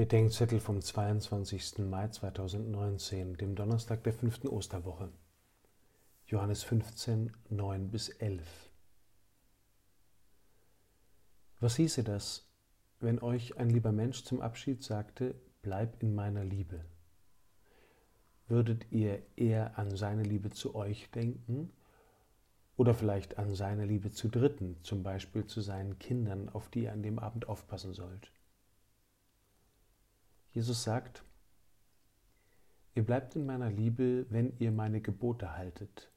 Bedenkzettel vom 22. Mai 2019, dem Donnerstag der fünften Osterwoche. Johannes 15, 9 bis 11. Was hieße das, wenn euch ein lieber Mensch zum Abschied sagte, bleib in meiner Liebe? Würdet ihr eher an seine Liebe zu euch denken oder vielleicht an seine Liebe zu Dritten, zum Beispiel zu seinen Kindern, auf die ihr an dem Abend aufpassen sollt? Jesus sagt, ihr bleibt in meiner Liebe, wenn ihr meine Gebote haltet.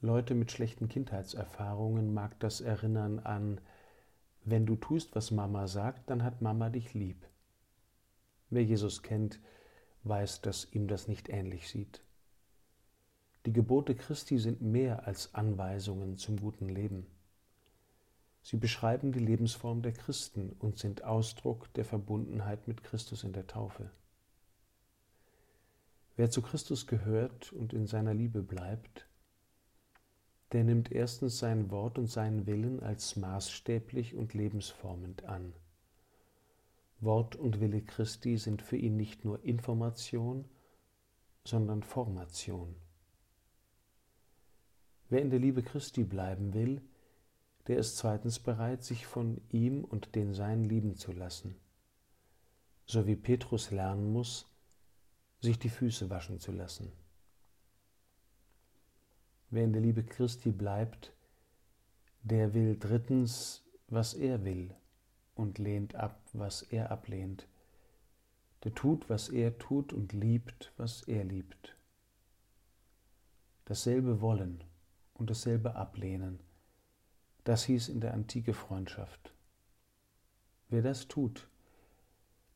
Leute mit schlechten Kindheitserfahrungen mag das erinnern an, wenn du tust, was Mama sagt, dann hat Mama dich lieb. Wer Jesus kennt, weiß, dass ihm das nicht ähnlich sieht. Die Gebote Christi sind mehr als Anweisungen zum guten Leben. Sie beschreiben die Lebensform der Christen und sind Ausdruck der Verbundenheit mit Christus in der Taufe. Wer zu Christus gehört und in seiner Liebe bleibt, der nimmt erstens sein Wort und seinen Willen als maßstäblich und lebensformend an. Wort und Wille Christi sind für ihn nicht nur Information, sondern Formation. Wer in der Liebe Christi bleiben will, der ist zweitens bereit, sich von ihm und den Seinen lieben zu lassen, so wie Petrus lernen muss, sich die Füße waschen zu lassen. Wer in der Liebe Christi bleibt, der will drittens, was er will und lehnt ab, was er ablehnt. Der tut, was er tut und liebt, was er liebt. Dasselbe wollen und dasselbe ablehnen das hieß in der Antike Freundschaft. Wer das tut,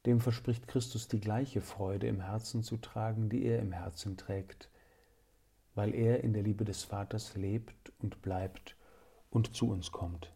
dem verspricht Christus die gleiche Freude im Herzen zu tragen, die er im Herzen trägt, weil er in der Liebe des Vaters lebt und bleibt und zu uns kommt.